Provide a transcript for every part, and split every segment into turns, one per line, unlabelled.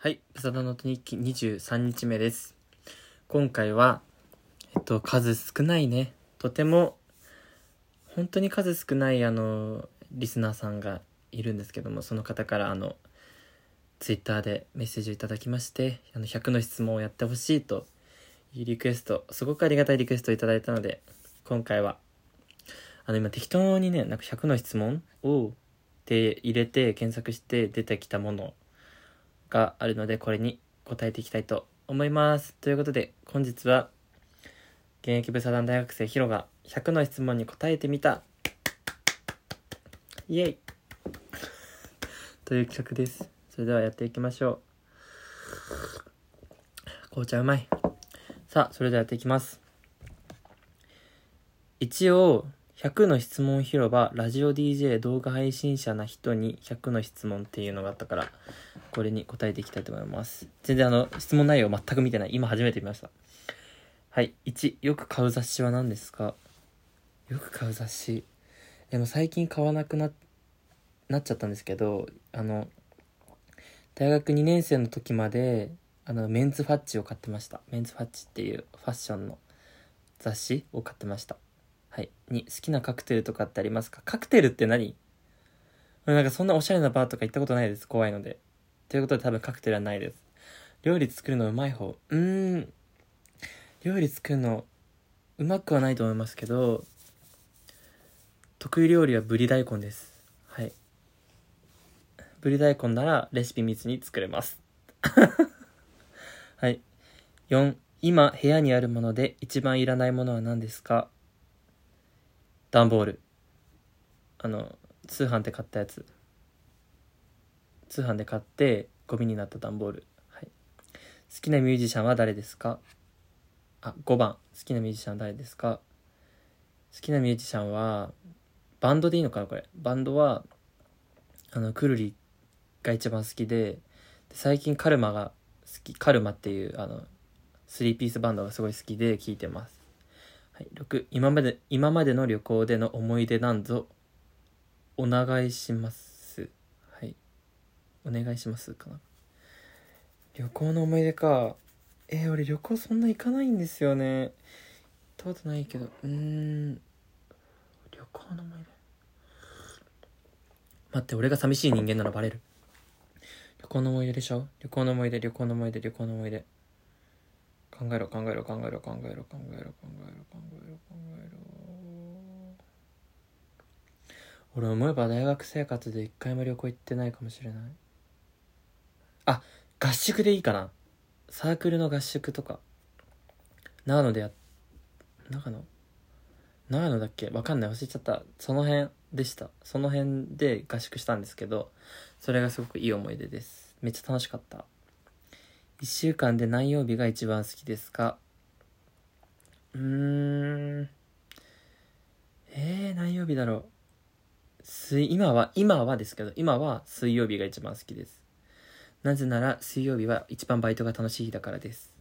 はい、ブサダノート日記23日目です。今回は、えっと、数少ないね、とても、本当に数少ない、あの、リスナーさんがいるんですけども、その方から、あの、ツイッターでメッセージをいただきまして、あの、100の質問をやってほしいというリクエスト、すごくありがたいリクエストをいただいたので、今回は、あの、今適当にね、なんか100の質問を、で入れて検索して出てきたものがあるのでこれに答えていきたいと思います。ということで本日は現役部サ団大学生ヒロが100の質問に答えてみた。イエイ。という企画です。それではやっていきましょう。紅茶うまい。さあそれではやっていきます。一応100の質問広場ラジオ DJ 動画配信者な人に100の質問っていうのがあったからこれに答えていきたいと思います。全然あの質問内容全く見てない。今初めて見ました。はい1よく買う雑誌は何ですか？よく買う雑誌。でも最近買わなくななっちゃったんですけどあの大学2年生の時まであのメンズファッチを買ってました。メンズファッチっていうファッションの雑誌を買ってました。はい。に、好きなカクテルとかってありますか？カクテルって何？なんかそんなおしゃれなバーとか行ったことないです。怖いので。ということで多分カクテルはないです。料理作るのうまい方。うーん。料理作るのうまくはないと思いますけど、得意料理はぶり大根です。はい。ぶり大根ならレシピ密に作れます。はい。4、今部屋にあるもので一番いらないものは何ですか？段ボール。あの通販で買ったやつ。通販で買ってゴミになった段ボール、はい、好きなミュージシャンは誰ですか？あ5番。好きなミュージシャンは誰ですか？好きなミュージシャンはバンドでいいのかなこれ。バンドはあのくるりが一番好きでで最近カルマが好きカルマっていうあの3ピースバンドがすごい好きで聴いてます。はい、6今まで今までの旅行での思い出なんぞお願いします。はい。お願いしますかな。旅行の思い出か。えー、俺旅行そんな行かないんですよね。行ったことないけど。うん。旅行の思い出。待って俺が寂しい人間ならバレる。旅行の思い出でしょ？旅行の思い出旅行の思い出旅行の思い出。考えろ考えろ考えろ考えろ考えろ考えろ考えろ。考えろ俺思えば大学生活で一回も旅行行ってないかもしれない。あ合宿でいいかな。サークルの合宿とか。長野でや長野？長野だっけ？わかんない。忘れちゃった。その辺でした。その辺で合宿したんですけどそれがすごくいい思い出です。めっちゃ楽しかった。1週間で何曜日が一番好きですか？うーん。えー、何曜日だろう？水今は今はですけど今は水曜日が一番好きです。なぜなら水曜日は一番バイトが楽しい日だからです。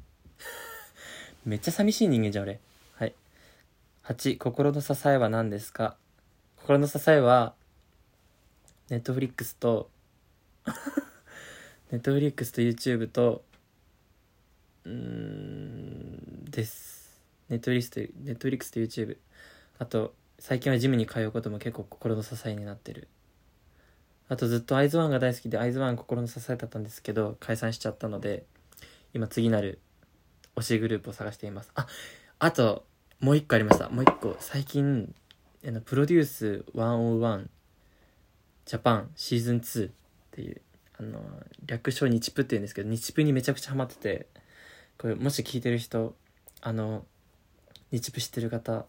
めっちゃ寂しい人間じゃん俺。はい。8心の支えは何ですか？心の支えはネットフリックスとネットフリックスと YouTube とうんです。ネットリスとネットリックスと YouTube あと最近はジムに通うことも結構心の支えになってる。あとずっとアイズワンが大好きでアイズワン心の支えだったんですけど解散しちゃったので今次なる推しグループを探しています。ああともう一個ありましたもう一個。最近あのプロデュース101ジャパンシーズン2っていうあの略称日プっていうんですけど日プにめちゃくちゃハマってて。これもし聞いてる人あの日プ知ってる方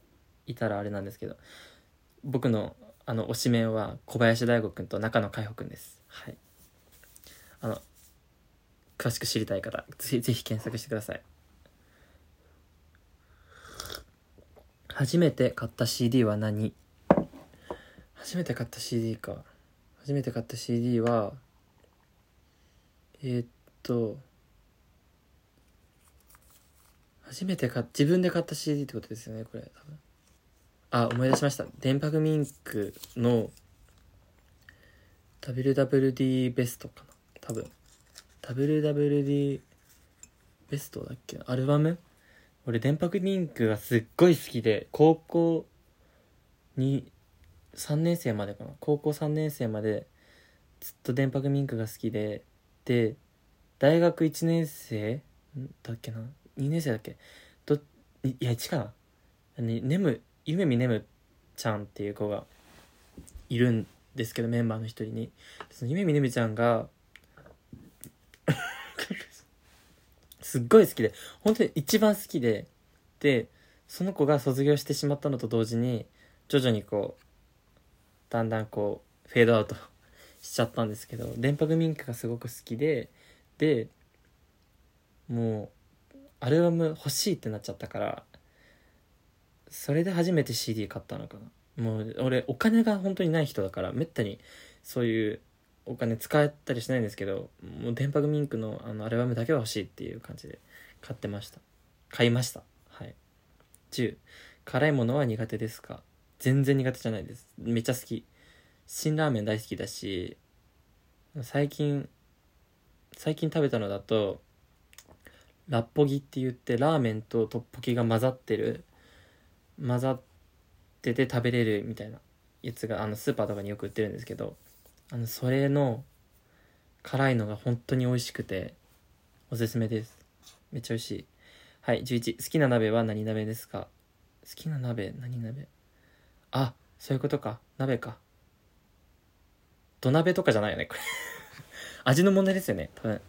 いたらあれなんですけど僕のあの推しメンは小林大吾くんと中野海保くんです。はい。あの詳しく知りたい方ぜひぜひ検索してください。初めて買った CD は何？初めて買った CD か。初めて買った CD はえー、っと初めて買っ自分で買った CD ってことですよねこれ。多分あ思い出しました電波組インクの WWD ベストかな多分 WWD ベストだっけアルバム俺電白ピンクがすっごい好きで高校に3年生までかな高校3年生までずっと電白ミンクが好きでで大学1年生だっけな2年生だっけ？どいや1かな？ねねむ夢見ねむちゃんっていう子がいるんですけどメンバーの一人に。その夢見ねむちゃんが すっごい好きで本当に一番好きででその子が卒業してしまったのと同時に徐々にこうだんだんこうフェードアウト しちゃったんですけど電波ミンクがすごく好きででもうアルバム欲しいってなっちゃったからそれで初めて CD 買ったのかな。もう俺お金が本当にない人だからめったにそういうお金使ったりしないんですけどもう電波ミンクのあのアルバムだけは欲しいっていう感じで買ってました。買いました。はい。10辛いものは苦手ですか？全然苦手じゃないです。めっちゃ好き。辛ラーメン大好きだし最近最近食べたのだとラッポギって言ってラーメンとトッポギが混ざってる混ざってて食べれるみたいなやつがあのスーパーとかによく売ってるんですけどあのそれの辛いのが本当に美味しくておすすめです。めっちゃ美味しい。はい11好きな鍋は何鍋ですか？好きな鍋何鍋？あそういうことか。鍋か。土鍋とかじゃないよねこれ。味の問題ですよね多分。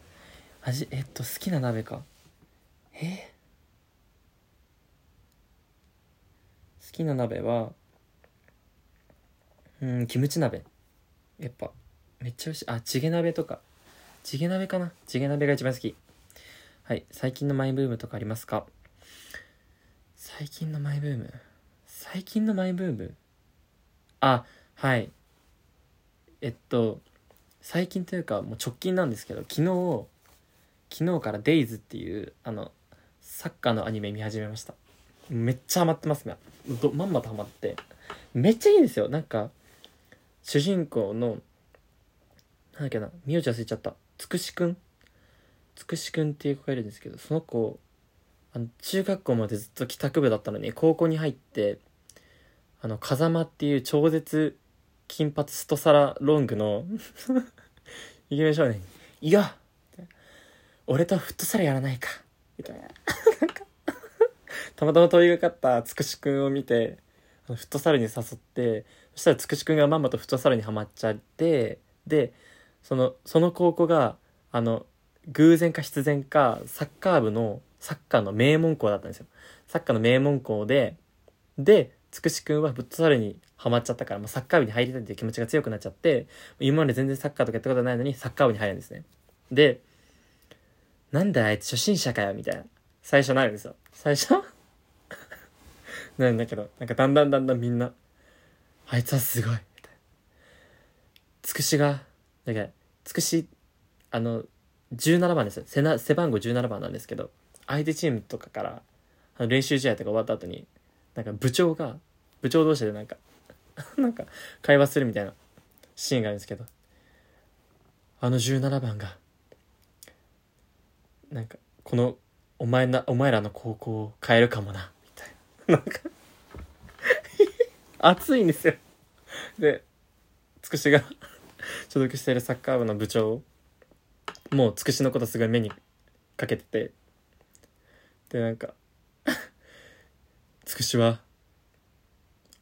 味えっと好きな鍋か。え？好きな鍋はうんキムチ鍋。やっぱめっちゃ美味しい。あチゲ鍋とか。チゲ鍋かな？チゲ鍋が一番好き。はい最近のマイブームとかありますか？最近のマイブーム？最近のマイブーム？あはい。えっと最近というかもう直近なんですけど昨日昨日から「デイズっていうあのサッカーのアニメ見始めました。めっちゃハマってますねどまんまとハマって。めっちゃいいんですよ。なんか主人公のなんだっけな名字忘れちゃった。つくしくん？つくしくんっていう子がいるんですけどその子あの中学校までずっと帰宅部だったのに高校に入ってあの風間っていう超絶金髪ストサラロングの イケメン少年いや俺とフットサルやらないか。みたいな。なんかたまたま通りがかったつくしくんを見てフットサルに誘ってそしたらつくしくんがまんまとフットサルにはまっちゃってでそのその高校があの偶然か必然かサッカー部のサッカーの名門校だったんですよ。サッカーの名門校ででつくしくんはフットサルにハマっちゃったから、まあ、サッカー部に入りたいっていう気持ちが強くなっちゃって今まで全然サッカーとかやったことないのにサッカー部に入るんですね。でなんだあいつ初心者かよみたいな。最初なるんですよ。最初？なんだけどなんかだんだんだんだんみんなあいつはすごいみたいな。つくしがだかつくしあの17番ですよ。背な背番号17番なんですけど相手チームとかからあの練習試合とか終わった後になんか部長が部長同士でなんか なんか会話するみたいなシーンがあるんですけどあの17番がなんかこのお前なお前らの高校を変えるかもなみたいな。なんか 熱いんですよ。でつくしが所属しているサッカー部の部長もうつくしのことすごい目にかけてて。でなんか つくしは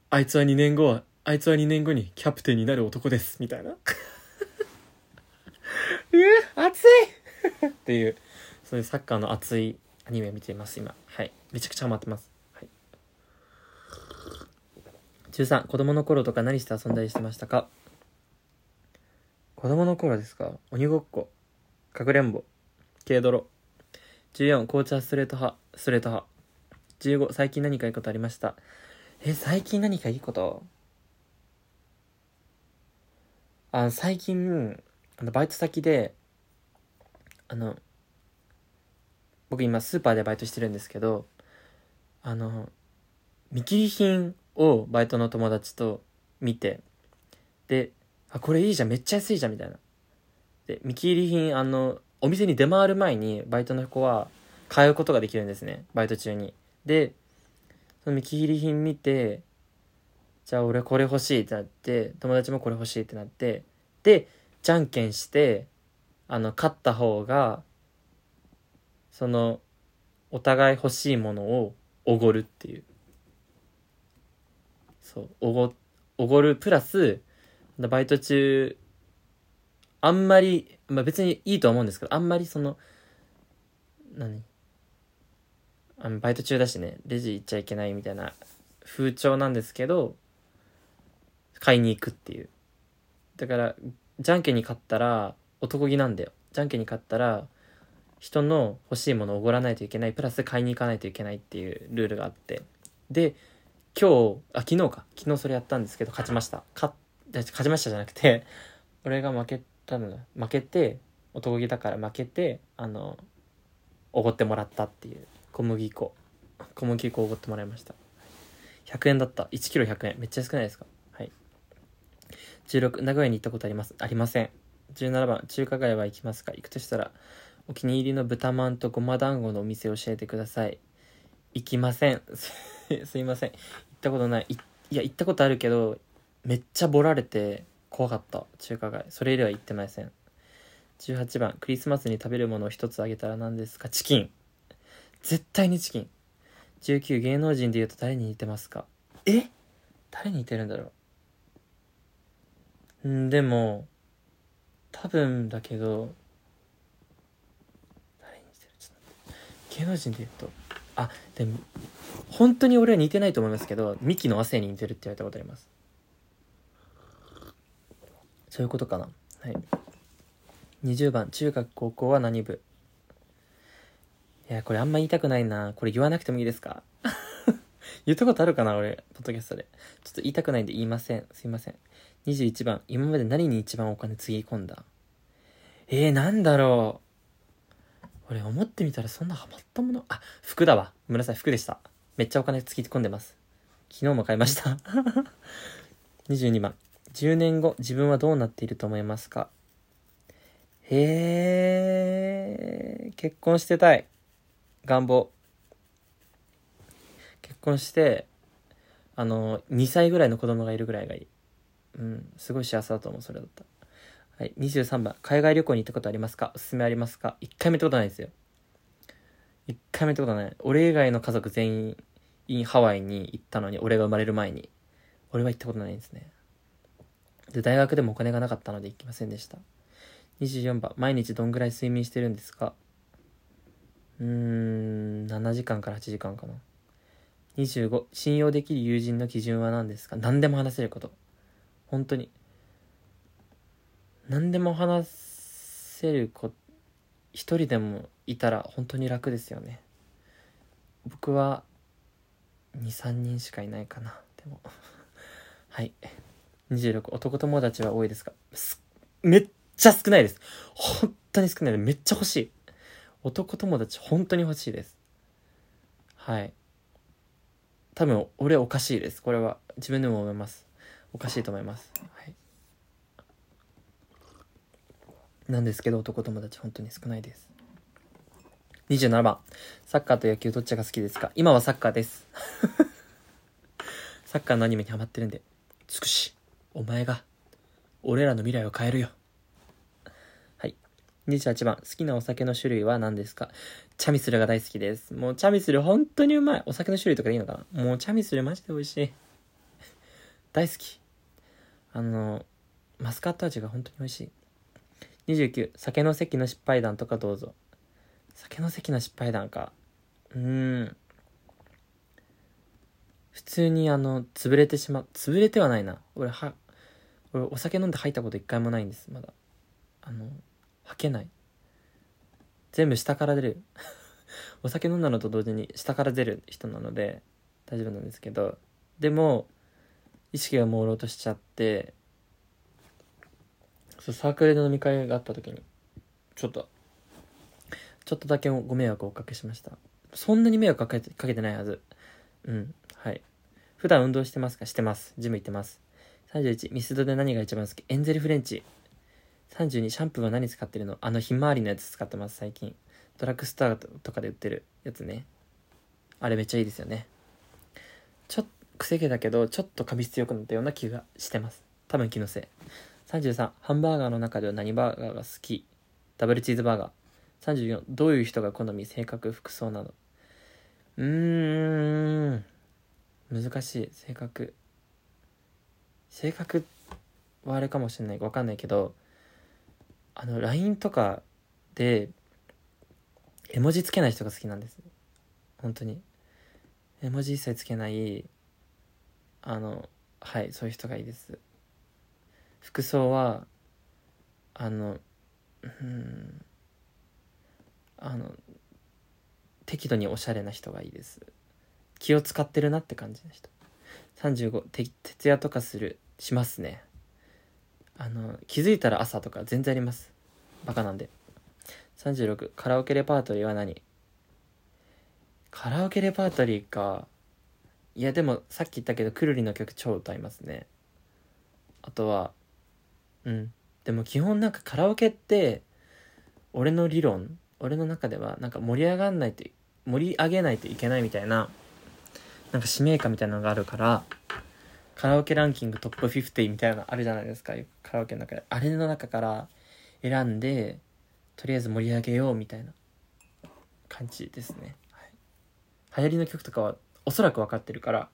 あいつは2年後はあいつは2年後にキャプテンになる男ですみたいな。う わ熱い！っていう。そういうサッカーの熱いアニメ見ています今。はい。めちゃくちゃハマってます。はい。13子供の頃とか何して遊んだりしてましたか？子供の頃ですか？鬼ごっこ。かくれんぼ。軽泥。14紅茶ストレート派。ストレート派。15最近何かいいことありました？え最近何かいいこと？あ最近あのバイト先であの僕今スーパーでバイトしてるんですけどあの見切り品をバイトの友達と見てであこれいいじゃんめっちゃ安いじゃんみたいな。で見切り品あのお店に出回る前にバイトの子は買うことができるんですねバイト中に。でその見切り品見てじゃあ俺これ欲しいってなって友達もこれ欲しいってなってでじゃんけんしてあの勝った方がそのお互い欲しいものをおごるっていう。そう。おごおごるプラスバイト中あんまり、まあ、別にいいとは思うんですけどあんまりその何？あのバイト中だしねレジ行っちゃいけないみたいな風潮なんですけど買いに行くっていう。だからじゃんけんに勝ったら男気なんだよ。じゃんけんに勝ったら人の欲しいものをおごらないといけないプラス買いに行かないといけないっていうルールがあって。で今日あ昨日か。昨日それやったんですけど勝ちました。勝勝ちましたじゃなくて 俺が負けたの負けて男気だから負けてあのおごってもらったっていう。小麦粉。小麦粉おごってもらいました。100円だった。1キロ100円。めっちゃ少ないですか？はい。16名古屋に行ったことあります？ありません。17番中華街は行きますか？行くとしたらお気に入りの豚まんとごま団子のお店教えてください。行きません。すいません。行ったことない。いいや行ったことあるけどめっちゃボられて怖かった。中華街。それ以来は行ってません。18番。クリスマスに食べるものを一つあげたら何ですか？チキン。絶対にチキン。19芸能人で言うと誰に似てますか？え？誰に似てるんだろうんでも多分だけど誰に似てるちょっと待って芸能人で言うと。あでも本当に俺は似てないと思いますけどミキの亜生に似てるって言われたことあります。そういうことかな。はい。20番。中学高校は何部？いやこれあんま言いたくないな。これ言わなくてもいいですか？言ったことあるかな俺ポッドキャストで。ちょっと言いたくないんで言いません。すいません。21番。今まで何に一番お金つぎ込んだ？えー、なんだろう。俺思ってみたらそんなハマったもの。あ服だわ。ごめんなさい。服でした。めっちゃお金つぎ込んでます。昨日も買いました。22番10年後自分はどうなっていると思いますか？へえ結婚してたい。願望。結婚してあの2歳ぐらいの子供がいるぐらいがいい。うん。すごい幸せだと思う。それだったはい23番。海外旅行に行ったことありますか？おすすめありますか？1回目ったことないですよ。1回目ったことない。俺以外の家族全員ハワイに行ったのに俺が生まれる前に。俺は行ったことないんですね。で大学でもお金がなかったので行きませんでした。24番。毎日どんぐらい睡眠してるんですか？うーん7時間から8時間かな。25信用できる友人の基準は何ですか？何でも話せること。本当に。何でも話せる子一人でもいたら本当に楽ですよね。僕は23人しかいないかな。でも。はい。26男友達は多いですか？めっちゃ少ないです。本当に少ないめっちゃ欲しい。男友達本当に欲しいです。はい。多分俺おかしいです。これは自分でも思います。おかしいと思いますはいなんですけど男友達本当に少ないです。27番。サッカーと野球どっちが好きですか？今はサッカーです。サッカーのアニメにハマってるんで。つくし。お前が。俺らの未来を変えるよ。はい。28番。好きなお酒の種類は何ですか？チャミスルが大好きです。もうチャミスル本当にうまい。お酒の種類とかでいいのかな？もうチャミスルマジで美味しい。大好き。あのマスカット味が本当に美味しい。29酒の席の失敗談とかどうぞ。酒の席の失敗談か。うーん。普通にあの潰れてしま潰れてはないな。俺は俺お酒飲んで吐いたこと一回もないんです。まだ。あの吐けない。全部下から出る。お酒飲んだのと同時に下から出る人なので大丈夫なんですけど。でも意識が朦朧としちゃってそうサークルで飲み会があった時にちょっとちょっとだけご迷惑をおかけしました。そんなに迷惑かけてかけてないはず。うんはい。普段運動してますか？してます。ジム行ってます。31ミスドで何が一番好き？エンゼルフレンチ。32シャンプーは何使ってるの？あのひまわりのやつ使ってます最近。ドラッグストアとかで売ってるやつね。あれめっちゃいいですよね。ちょっと癖毛だけどちょっとカビ質良くなったような気がしてます。多分気のせい。33ハンバーガーの中では何バーガーが好き？ダブルチーズバーガー。34どういう人が好み性格服装などうーん。難しい。性格。性格はあれかもしれない。わかんないけどあの LINE とかで絵文字つけない人が好きなんです。本当に。絵文字一切つけないあのはいそういう人がいいです。服装はあのうんあの適度におしゃれな人がいいです。気を使ってるなって感じの人。35て徹夜とかするしますね。あの気づいたら朝とか全然あります。バカなんで。36カラオケレパートリーは何？カラオケレパートリーか。いやでもさっき言ったけどくるりの曲超歌いますね。あとはうん。でも基本なんかカラオケって俺の理論俺の中ではなんか盛り上がんないと盛り上げないといけないみたいななんか使命感みたいなのがあるからカラオケランキングトップ50みたいなのあるじゃないですか。カラオケの中で。あれの中から選んでとりあえず盛り上げようみたいな感じですね、はい、流行りの曲とかはおそらく分かってるから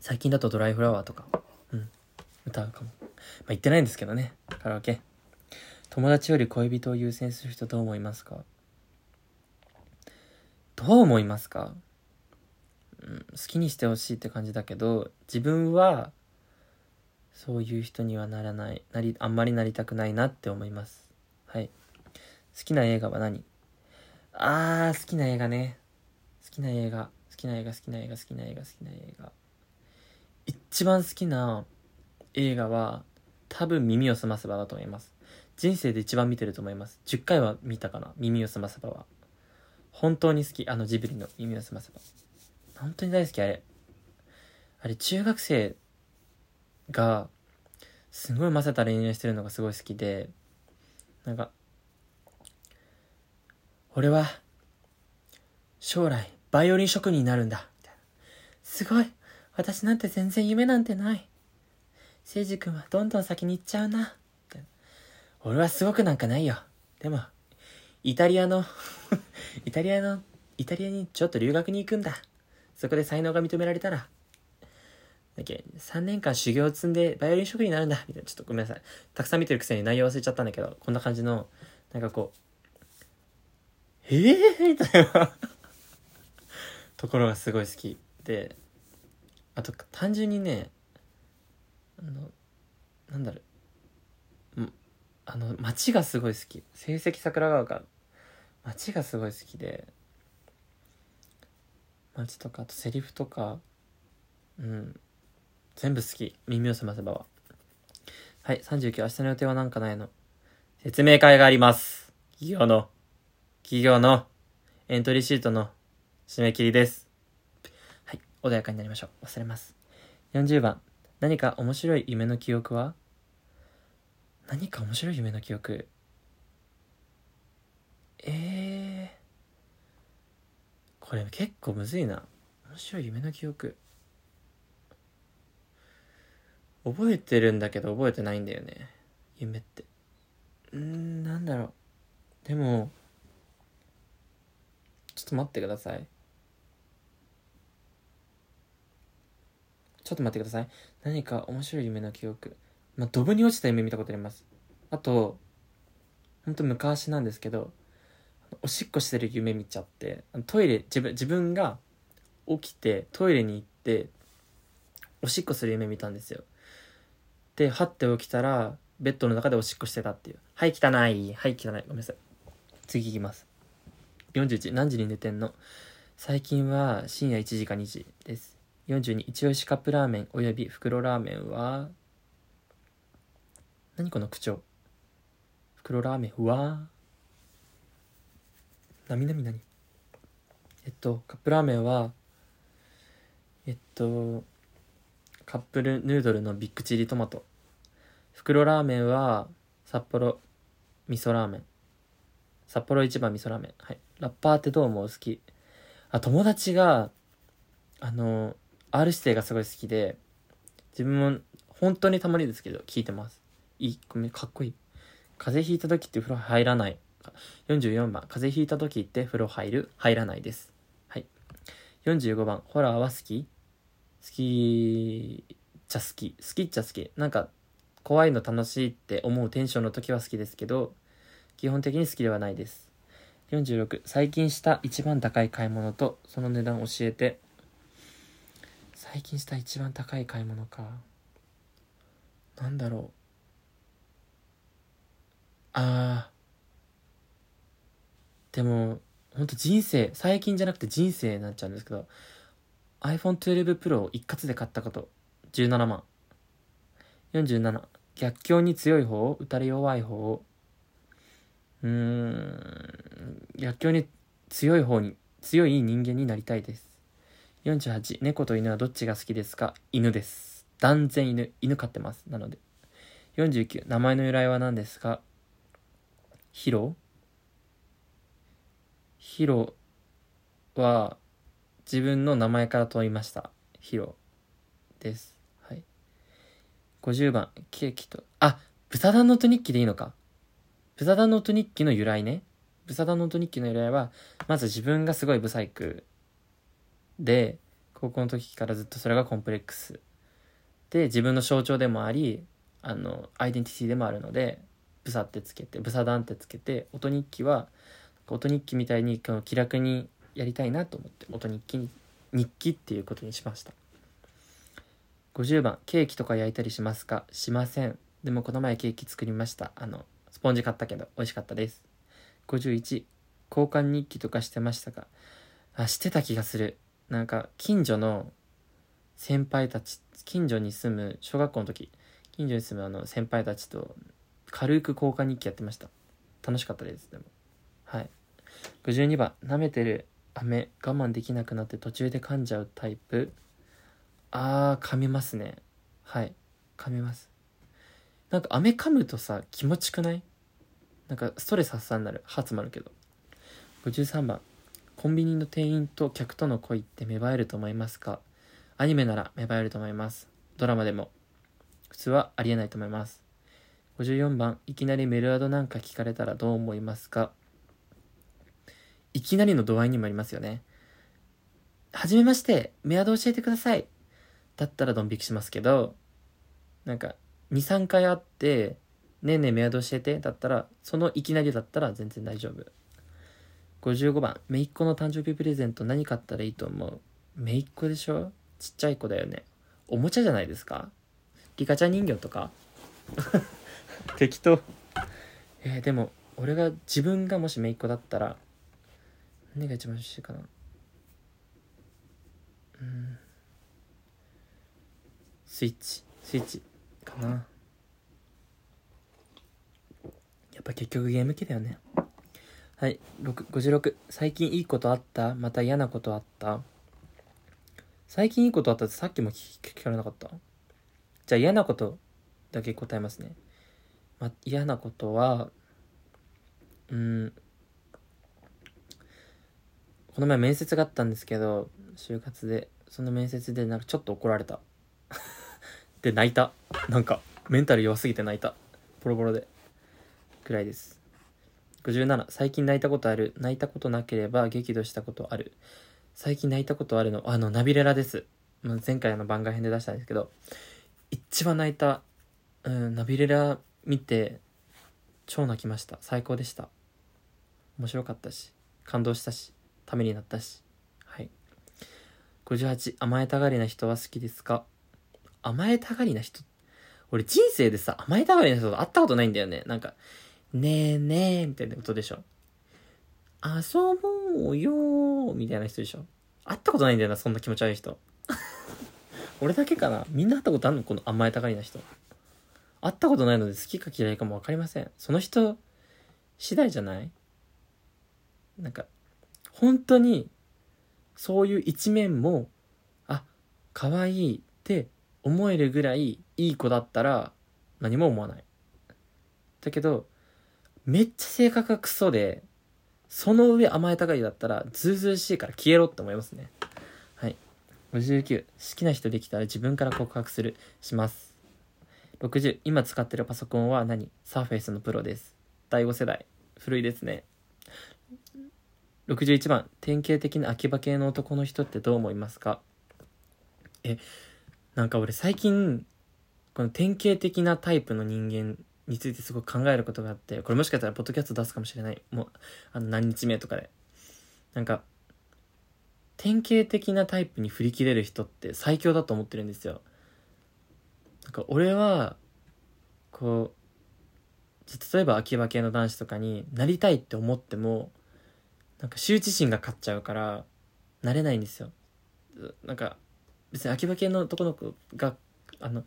最近だとドライフラワーとかうん歌うかも。まあ言ってないんですけどねカラオケ。友達より恋人を優先する人どう思いますか？どう思いますか？うん、好きにしてほしいって感じだけど自分はそういう人にはならないなりあんまりなりたくないなって思います。はい。好きな映画は何？あー好きな映画ね。好きな映画。好きな映画好きな映画好きな映画好きな映画。一番好きな映画は多分耳をすませばだと思います。人生で一番見てると思います。10回は見たかな耳をすませばは。本当に好き。あのジブリの耳をすませば。本当に大好きあれ。あれ中学生がすごいませた恋愛してるのがすごい好きでなんか俺は将来バイオリン職人になるんだ。すごい。私なんて全然夢なんてない。誠司君はどんどん先に行っちゃうな。俺はすごくなんかないよ。でもイタリアの イタリアのイタリアにちょっと留学に行くんだ。そこで才能が認められたら、だっけ、3年間修行を積んでバイオリン職人になるんだ。みたいな、ちょっとごめんなさい。たくさん見てるくせに内容忘れちゃったんだけど、こんな感じの、なんかこう、えー？みたいな。ところがすごい好き。で、あと、単純にね、あの、なんだろう、あの、街がすごい好き。成績桜川が、街がすごい好きで、街とかあとセリフとか。うん。全部好き。耳を澄ませばは。はい39明日の予定は何かないの？説明会があります。企業の。企業の。エントリーシートの。締め切りです。はい穏やかになりましょう。忘れます。40番。何か面白い夢の記憶は？何か面白い夢の記憶？ええー。これ結構むずいな。面白い夢の記憶。覚えてるんだけど覚えてないんだよね。夢って。うんなんだろう。でもちょっと待ってください。ちょっと待ってください。何か面白い夢の記憶。まあドブに落ちた夢見たことあります。あとほんと昔なんですけどおしっこしてる夢見ちゃってトイレ自分自分が起きてトイレに行っておしっこする夢見たんですよ。ではって起きたらベッドの中でおしっこしてたっていう。はい汚い。はい汚い。ごめんなさい。次いきます。41何時に寝てんの？最近は深夜1時か2時です。42一押しカップラーメンおよび袋ラーメンは何この口調？袋ラーメンは？なみなみなに？えっとカップラーメンはえっとカップルヌードルのビッグチリトマト。袋ラーメンは札幌味噌ラーメン。札幌一番味噌ラーメン。はい。ラッパーってどう思う？好き。あ友達があの R 指定がすごい好きで自分も本当にたまにですけど聞いてます。いいごめんかっこいい。風邪ひいた時って風呂入らない。44番。風邪ひいた時って風呂入る？入らないです。はい。45番。ホラーは好き？好きっちゃ好き。好きっちゃ好き。なんか怖いの楽しいって思うテンションの時は好きですけど基本的に好きではないです。46最近した一番高い買い物とその値段教えて。最近した一番高い買い物か。なんだろう。あー。でもほんと人生最近じゃなくて人生になっちゃうんですけど iPhone12 Pro を一括で買ったこと。17万。47逆境に強い方打たれ弱い方。うーん。逆境に強い方に強い人間になりたいです。48猫と犬はどっちが好きですか？犬です。断然犬。犬飼ってます。なので。49名前の由来は何ですか？ヒロ？ヒロは自分の名前から問いました。ヒロです。はい。50番。ケーキと。あ豚団の音日記でいいのか。豚団の音日記の由来ね。豚団の音日記の由来はまず自分がすごいブサイクで高校の時からずっとそれがコンプレックス。で自分の象徴でもありあのアイデンティティでもあるのでブサってつけてブサダンってつけて音日記は音日記みたいにこの気楽にやりたいなと思って音日記に日記っていうことにしました。50番ケーキとか焼いたりしますか？しません。でもこの前ケーキ作りました。あのスポンジ買ったけど美味しかったです。51交換日記とかしてましたか？あしてた気がする。なんか近所の先輩たち近所に住む小学校の時近所に住むあの先輩たちと軽く交換日記やってました。楽しかったですでも。はい。52番舐めてる飴我慢できなくなって途中で噛んじゃうタイプ。あー噛みますね。はい。噛みます。なんか飴噛むとさ気持ちくない？なんかストレス発散になる。歯詰まるけど。53番。コンビニの店員と客との恋って芽生えると思いますか？アニメなら芽生えると思います。ドラマでも。普通はありえないと思います。54番いきなりメルアドなんか聞かれたらどう思いますか？いきなりの度合いにもありますよね。はじめましてメアド教えてください。だったらドン引きしますけどなんか23回会ってねえねえメアド教えてだったらそのいきなりだったら全然大丈夫。55番。姪っ子の誕生日プレゼント何買ったらいいと思う？姪っ子でしょ？ちっちゃい子だよね。おもちゃじゃないですか？リカちゃん人形とか？適当。えー、でも俺が自分がもし姪っ子だったら何が一番欲しいかな？うん。スイッチ。スイッチかな。やっぱ結局ゲーム機だよねはい56最近いいことあった？また嫌なことあった？最近いいことあったってさっきも聞かれなかった？じゃあ嫌なことだけ答えますね、ま、嫌なことはうん。この前面接があったんですけど就活で。その面接でなんかちょっと怒られた。で泣いた。なんかメンタル弱すぎて泣いた。ボロボロで。くらいです。57最近泣いたことある。泣いたことなければ激怒したことある。最近泣いたことあるのあのナビレラです。前回の番外編で出したんですけど。一番泣いた、うん、ナビレラ見て超泣きました。最高でした。面白かったし感動したしためになったし。はい。58甘えたがりな人は好きですか？甘えたがりな人俺人生でさ甘えたがりな人と会ったことないんだよね。なんかねえねえみたいなことでしょ。遊ぼうよみたいな人でしょ。会ったことないんだよなそんな気持ち悪い人。俺だけかな。みんな会ったことあるの？この甘えたがりな人。会ったことないので好きか嫌いかも分かりません。その人次第じゃない？なんか本当にそういう一面もあ可愛いって思えるぐらいいい子だったら何も思わない。だけどめっちゃ性格がクソでその上甘えたがりだったらずうずうしいから消えろって思いますね。はい。59好きな人できたら自分から告白する。します。60今使ってるパソコンは何？サーフェイスのプロです。第5世代。古いですね。61番。典型的な秋葉系の男の人ってどう思いますか？えなんか俺最近この典型的なタイプの人間についてすごく考えることがあってこれもしかしたらポッドキャスト出すかもしれない。もうあの何日目とかで。なんか典型的なタイプに振り切れる人って最強だと思ってるんですよ。なんか俺はこう例えば秋葉系の男子とかになりたいって思ってもなんか羞恥心が勝っちゃうからなれないんですよ。なんか別に秋葉系の男の子があの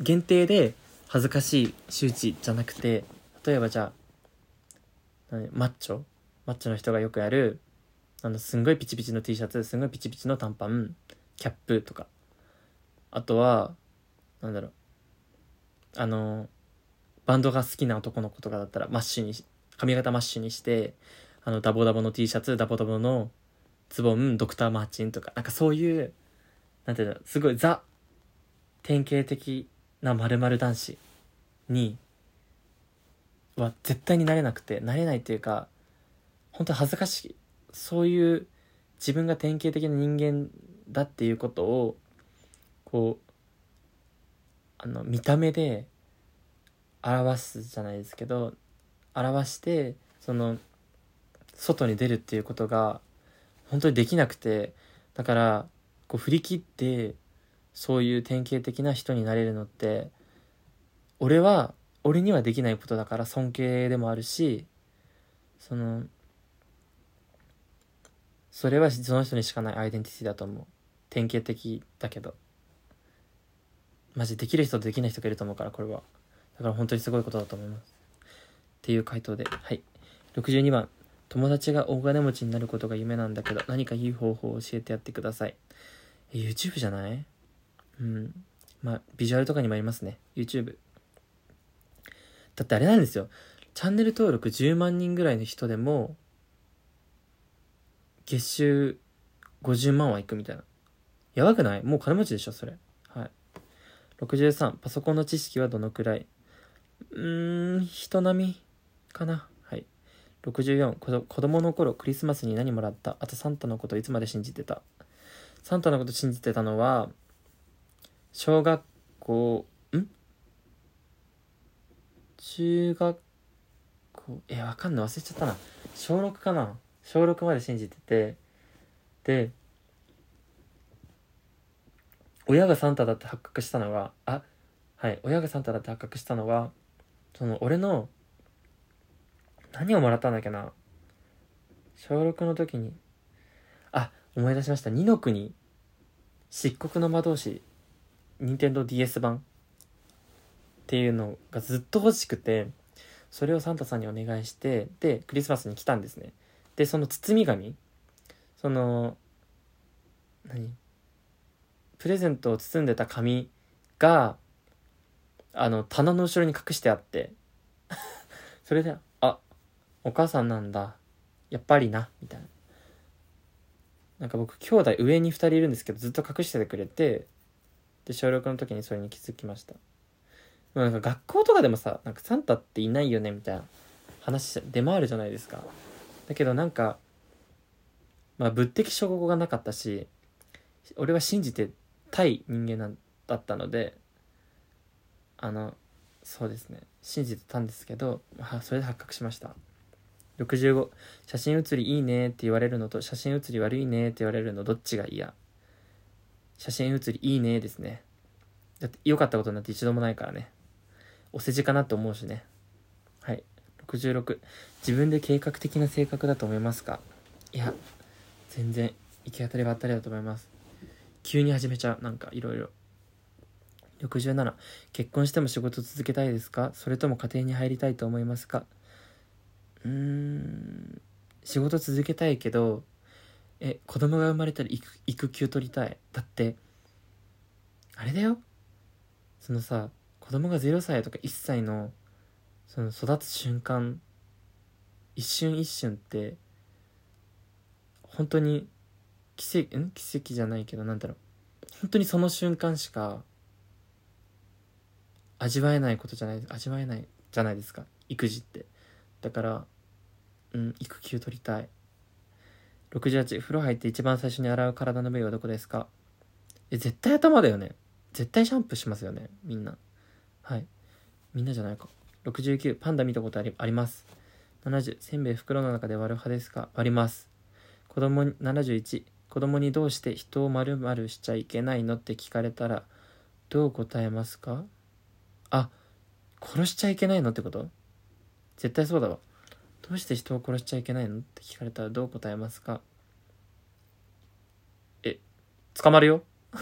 限定で恥ずかしい周知じゃなくて例えばじゃあマッチョ？マッチョの人がよくやるあのすんごいピチピチの T シャツすんごいピチピチの短パンキャップとか。あとはなんだろう。あのバンドが好きな男の子とかだったらマッシュに髪型マッシュにしてあのダボダボの T シャツダボダボのズボンドクター・マーチンとか。なんかそういうなんていうのすごいザ典型的な〇〇男子には絶対になれなくてなれないっていうか本当恥ずかしい。そういう自分が典型的な人間だっていうことをこうあの見た目で表すじゃないですけど表してその外に出るっていうことが本当にできなくてだからこう振り切ってそういう典型的な人になれるのって俺は俺にはできないことだから尊敬でもあるしそのそれはその人にしかないアイデンティティだと思う。典型的だけど。マジできる人とできない人がいると思うからこれは。だから本当にすごいことだと思います。っていう回答で。はい。62番。友達が大金持ちになることが夢なんだけど何かいい方法を教えてやってください。YouTube じゃない？うん。まあビジュアルとかにもありますね。YouTube だってあれなんですよ。チャンネル登録10万人ぐらいの人でも月収50万はいくみたいな。やばくない？もう金持ちでしょそれ。はい。63パソコンの知識はどのくらい？うーん人並みかな。はい。64子子供の頃クリスマスに何もらった？あとサンタのこといつまで信じてた？サンタのこと信じてたのは小学校ん？中学校？えわかんない。忘れちゃったな。小6かな。小6まで信じてて。で親がサンタだって発覚したのがあはい。親がサンタだって発覚したのはその俺の何をもらったんだっけな。小6の時にあ思い出しました。二の国。漆黒の魔導士。任天堂 d s 版っていうのがずっと欲しくてそれをサンタさんにお願いしてでクリスマスに来たんですね。でその包み紙その何？プレゼントを包んでた紙があの棚の後ろに隠してあって それであお母さんなんだ。やっぱりな。みたいな。なんか僕兄弟上に2人いるんですけどずっと隠しててくれてで小6の時にそれに気づきました。なんか学校とかでもさなんかサンタっていないよねみたいな話出回るじゃないですか。だけどなんかまあ物的証拠がなかったし俺は信じてたい人間だったのであのそうですね。信じてたんですけど、まあ、それで発覚しました。65写真写りいいねって言われるのと写真写り悪いねって言われるのどっちが嫌写真写りいいねですね。だって良かったことなんて一度もないからね。お世辞かなと思うしね。はい。66自分で計画的な性格だと思いますか？いや全然行き当たりばったりだと思います。急に始めちゃう。なんかいろいろ67結婚しても仕事続けたいですか？それとも家庭に入りたいと思いますか？うーん。仕事続けたいけどえ子供が生まれたら育育休取りたい。だってあれだよ。そのさ子供が0歳とか1歳のその育つ瞬間一瞬一瞬って本当に奇跡ん？奇跡じゃないけどなんだろう。本当にその瞬間しか味わえないことじゃない味わえないじゃないですか。育児って。だからうん育休取りたい。68風呂入って一番最初に洗う体の部位はどこですか？え絶対頭だよね。絶対シャンプーしますよね。みんな。はい。みんなじゃないか。69パンダ見たことありあります。70せんべい袋の中で割る派ですか？割ります。子供に71子供にどうして人を丸々しちゃいけないのって聞かれたらどう答えますか？あ殺しちゃいけないのってこと？絶対そうだわ。どうして人を殺しちゃいけないの？って聞かれたらどう答えますか？え捕まるよ。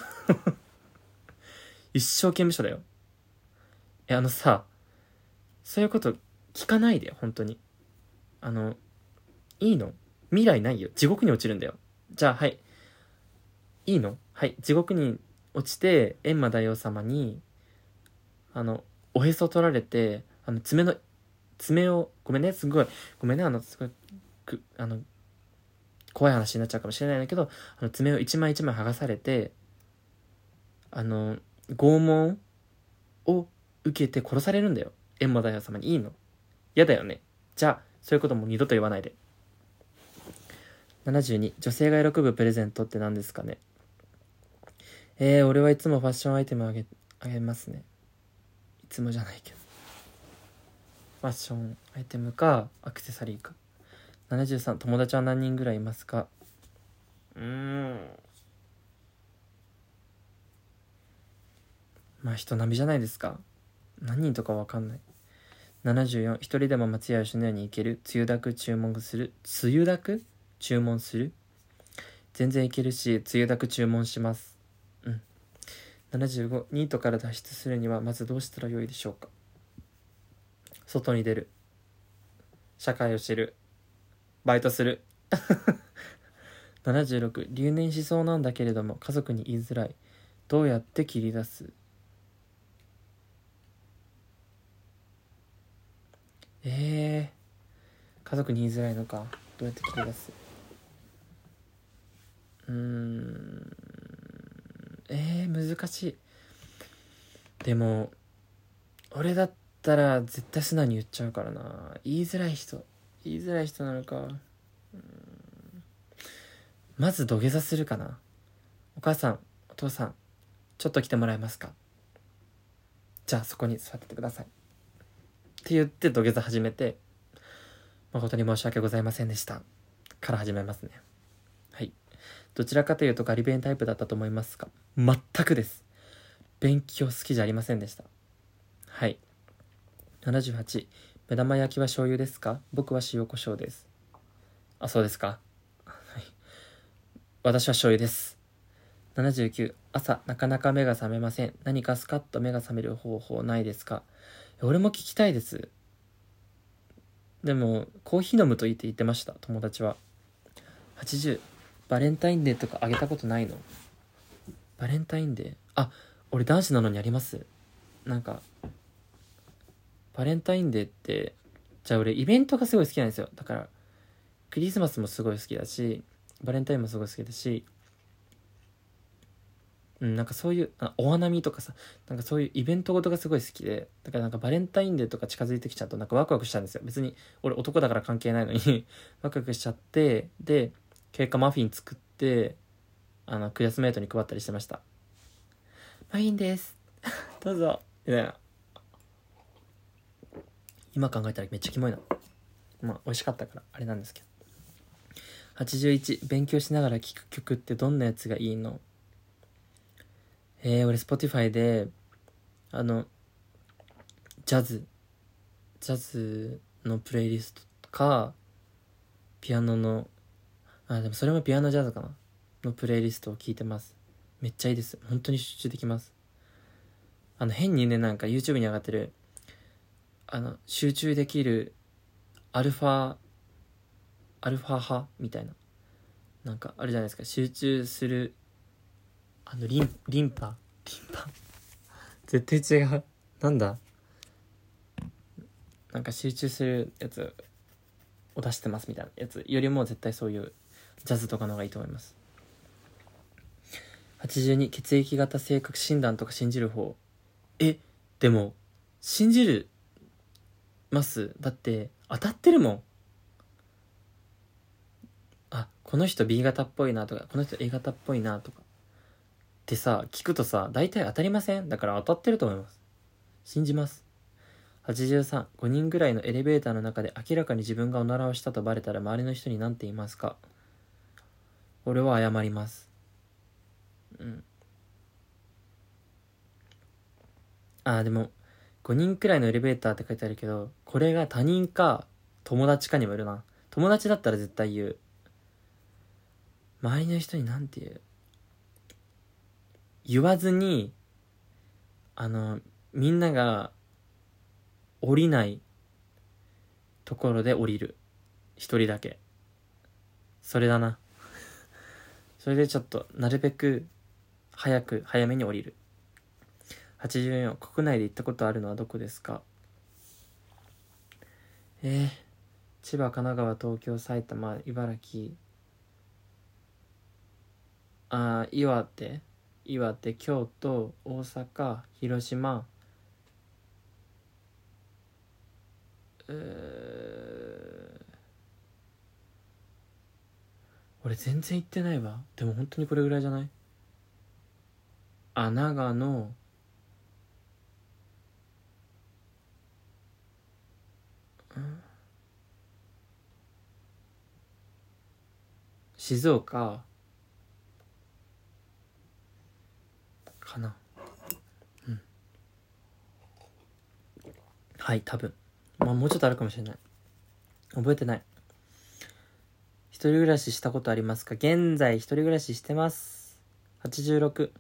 一生刑務所だよ。えあのさそういうこと聞かないで本当に。あのいいの？未来ないよ。地獄に落ちるんだよ。じゃあはい。いいの？はい。地獄に落ちて閻魔大王様にあのおへそ取られてあの爪の爪をごめんねすごいごめんねあのすごいくあの怖い話になっちゃうかもしれないんだけどあの爪を一枚一枚剥がされてあの拷問を受けて殺されるんだよ。閻魔大王様にいいの。嫌だよね。じゃあそういうことも二度と言わないで。72女性が喜ぶプレゼントって何ですかね。えー、俺はいつもファッションアイテムあげあげますね。いつもじゃないけど。ファッションアイテムかアクセサリーか。73友達は何人ぐらいいますか？うーん。まあ人並みじゃないですか。何人とかわかんない。74一人でも松屋吉野家に行ける。つゆだく注文する。つゆだく？注文する？全然いけるしつゆだく注文します。うん。75ニートから脱出するにはまずどうしたらよいでしょうか？外に出る。社会を知る。バイトする。76留年しそうなんだけれども家族に言いづらい。どうやって切り出す？えー、家族に言いづらいのか。どうやって切り出す？うーん。えー、難しい。でも俺だったら絶対素直に言っちゃうからな。言いづらい人。言いづらい人なのか。まず土下座するかな。お母さんお父さんちょっと来てもらえますか？じゃあそこに座っててください。って言って土下座始めて誠に申し訳ございませんでした。から始めますね。はい。どちらかというとガリ勉タイプだったと思いますか？全くです。勉強好きじゃありませんでした。はい。78目玉焼きは醤油ですか？僕は塩コショウです。あそうですか。はい。私は醤油です。79朝なかなか目が覚めません。何かスカッと目が覚める方法ないですか？俺も聞きたいです。でもコーヒー飲むといいって言ってました友達は。80バレンタインデーとかあげたことないの？バレンタインデー？あ俺男子なのにあります。なんかバレンタインデーってじゃあ俺イベントがすごい好きなんですよ。だからクリスマスもすごい好きだしバレンタインもすごい好きだしうん、なんかそういうあお花見とかさなんかそういうイベントごとがすごい好きでだからなんかバレンタインデーとか近づいてきちゃうとなんかワクワクしちゃうんですよ。別に俺男だから関係ないのに ワクワクしちゃってで結果マフィン作ってあのクラスメートに配ったりしてました。マフィンです。どうぞ。みたいな。今考えたらめっちゃキモいな。まあ美味しかったからあれなんですけど。81勉強しながら聴く曲ってどんなやつがいいの？えー、俺 Spotify であのジャズジャズのプレイリストかピアノのあでもそれもピアノジャズかな？のプレイリストを聞いてます。めっちゃいいです。本当に集中できます。あの変にねなんか YouTube に上がってるあの集中できるアルファアルファ派みたいな。なんかあるじゃないですか。集中するあのリンリンパ。リンパ？絶対違う。なんだ？なんか集中するやつを出してますみたいなやつよりも絶対そういうジャズとかの方がいいと思います。82血液型性格診断とか信じる方。え？でも信じるます。だって当たってるもん。あこの人 B 型っぽいなとかこの人 A 型っぽいなとか。ってさ聞くとさ大体当たりません？だから当たってると思います。信じます。835人ぐらいのエレベーターの中で明らかに自分がおならをしたとバレたら周りの人に何て言いますか？俺は謝ります。うん。あでも5人くらいのエレベーターって書いてあるけどこれが他人か友達かにもよるな。友達だったら絶対言う。周りの人に何て言う？言わずにあのみんなが降りないところで降りる。一人だけ。それだな。それでちょっとなるべく早く早めに降りる。84国内で行ったことあるのはどこですか？えー、千葉神奈川東京埼玉茨城。ああ岩手。岩手京都大阪広島。俺全然行ってないわ。でも本当にこれぐらいじゃない？あ長野。静岡。かな。うん。はい多分。まあもうちょっとあるかもしれない。覚えてない。一人暮らししたことありますか？現在一人暮らししてます。86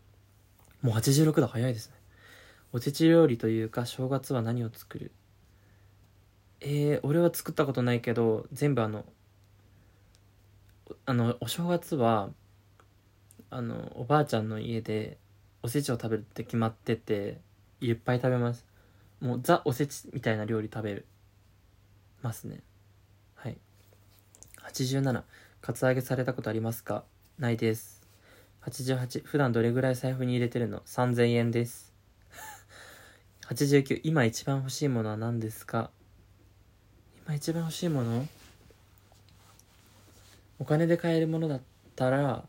もう86だ。早いですね。おせち料理というか正月は何を作る？えー、俺は作ったことないけど全部あのあのお正月はあのおばあちゃんの家でおせちを食べるって決まってていっぱい食べます。もうザおせちみたいな料理食べるますね。はい。87カツアゲされたことありますか？ないです。88普段どれぐらい財布に入れてるの？3000円です。89今一番欲しいものは何ですか？今一番欲しいもの？お金で買えるものだったら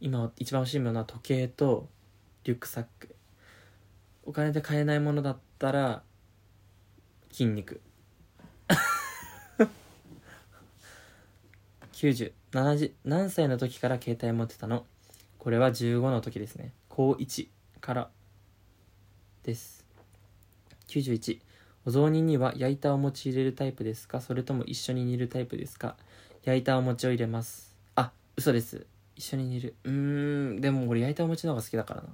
今一番欲しいものは時計とリュックサック。お金で買えないものだったら筋肉。90 70何歳の時から携帯持ってたの？これは15の時ですね。高1から。です。91お雑煮には焼いたお餅入れるタイプですか？それとも一緒に煮るタイプですか？焼いたお餅を入れます。あ嘘です。一緒に煮る。うーん。でも俺焼いたお餅の方が好きだからな。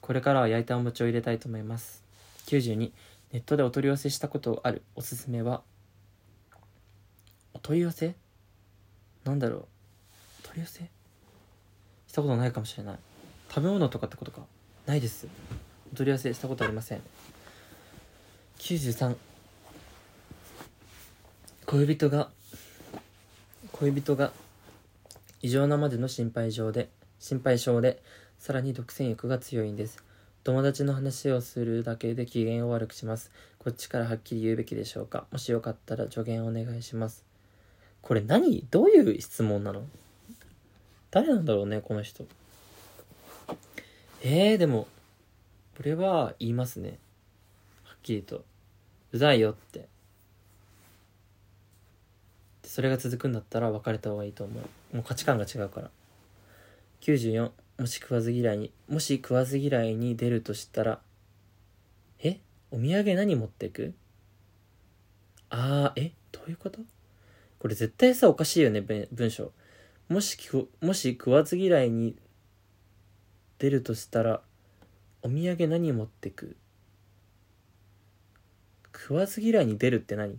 これからは焼いたお餅を入れたいと思います。92ネットでお取り寄せしたことある。おすすめは。お取り寄せ？なんだろう。お取り寄せ？したことないかもしれない。食べ物とかってことか？ないです。お取り寄せしたことありません。93恋人が恋人が異常なまでの心配性で心配性でさらに独占欲が強いんです。友達の話をするだけで機嫌を悪くします。こっちからはっきり言うべきでしょうか。もしよかったら助言お願いします。これ何？どういう質問なの？誰なんだろうねこの人。えー、でもこれは言いますね。はっきりと。うざいよって。それが続くんだったら別れた方がいいと思う。もう価値観が違うから。94もし食わず嫌いにもし食わず嫌いに出るとしたらえ？お土産何持ってくあーえ？どういうこと？これ絶対さおかしいよね文章。もしもし食わず嫌いに出るとしたらお土産何持ってく食わず嫌いに出るって何？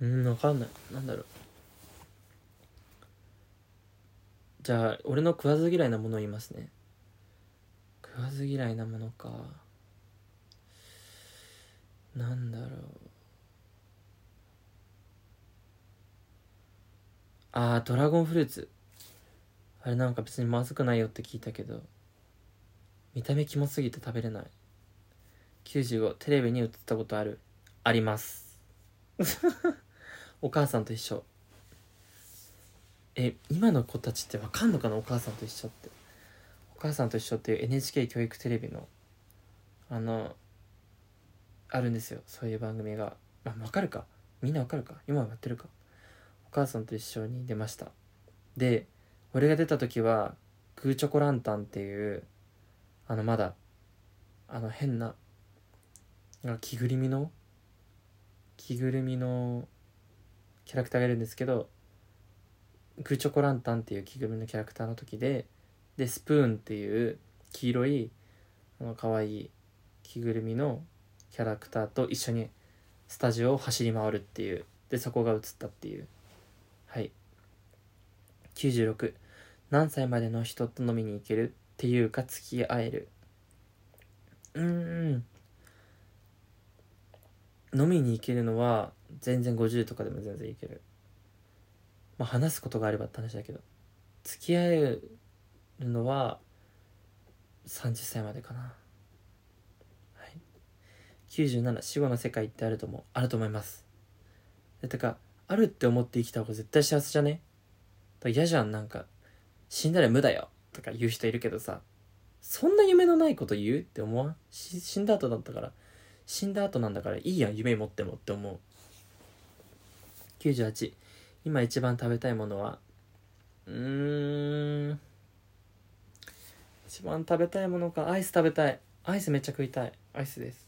うん分かんない。なんだろう。じゃあ俺の食わず嫌いなものを言いますね。食わず嫌いなものか。なんだろう。あードラゴンフルーツ。あれなんか別にまずくないよって聞いたけど。見た目キモすぎて食べれない。95テレビに映ったことある。あります。お母さんと一緒。え今の子たちってわかんのかな？お母さんと一緒って。お母さんと一緒っていう NHK 教育テレビのあのあるんですよ。そういう番組が。あ分かるか？みんなわかるか？今はやってるか？お母さんと一緒に出ました。で俺が出た時はグーチョコランタンっていうあのまだあの変な着ぐるみの着ぐるみのキャラクターがいるんですけどグーチョコランタンっていう着ぐるみのキャラクターの時ででスプーンっていう黄色いあの可愛い着ぐるみのキャラクターと一緒にスタジオを走り回るっていうでそこが映ったっていう。はい。96何歳までの人と飲みに行けるっていうか付き合える。うーん。飲みに行けるのは全然50とかでも全然いける。まあ話すことがあればって話だけど付き合えるのは30歳までかな。はい。97死後の世界ってあると思うあると思います。てかあるって思って生きた方が絶対幸せじゃね？嫌じゃん。なんか死んだら無だよ。とか言う人いるけどさ。そんな夢のないこと言う？って思わん？死んだ後だったから。死んだ後なんだからいいやん夢持ってもって思う。98今一番食べたいものは？うーん。一番食べたいものか。アイス食べたい。アイスめっちゃ食いたい。アイスです。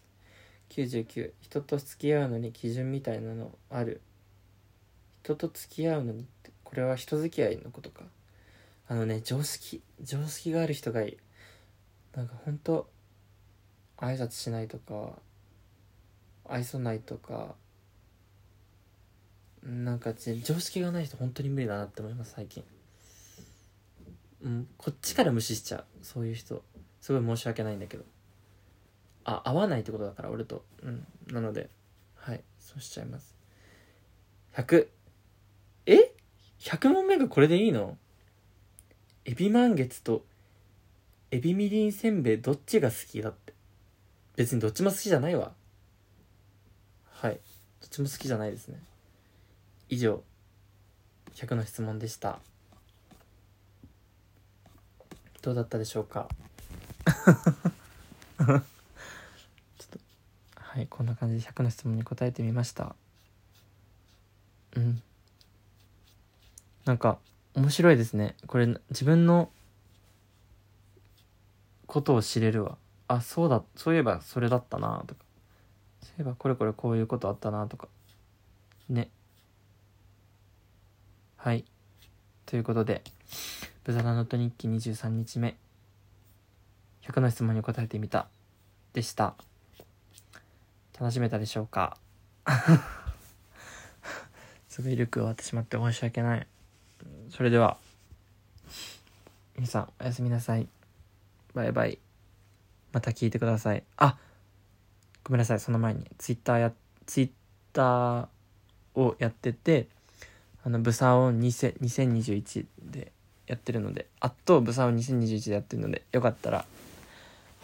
99人と付き合うのに基準みたいなのある。人と付き合うのにってこれは人付き合いのことか。あのね常識。常識がある人がいい。なんかほんと挨拶しないとか愛想ないとかなんか常識がない人本当に無理だなって思います最近。うんこっちから無視しちゃう。そういう人。すごい申し訳ないんだけど。あ合わないってことだから俺と。うんなので。はいそうしちゃいます。100え？100問目がこれでいいの？エビ満月とエビみりんせんべいどっちが好きだって。別にどっちも好きじゃないわ。はいどっちも好きじゃないですね。以上100の質問でした。どうだったでしょうか？ちょっとはいこんな感じで100の質問に答えてみました。うん。なんか面白いですね。これ自分のことを知れるわ。あそうだそういえばそれだったなとか。そういえばこれこれこういうことあったなとか。ね。はい。ということで「ブザナノート日記23日目。100の質問に答えてみた」でした。楽しめたでしょうか？すごいルック終わってしまって申し訳ない。それでは皆さんおやすみなさい。バイバイ。また聞いてください。あごめんなさい。その前にツイッターやツイッターをやっててあのブサオン2021でやってるのであっとブサオン2021でやってるのでよかったら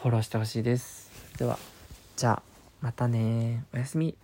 フォローしてほしいです。ではじゃあまたねおやすみ。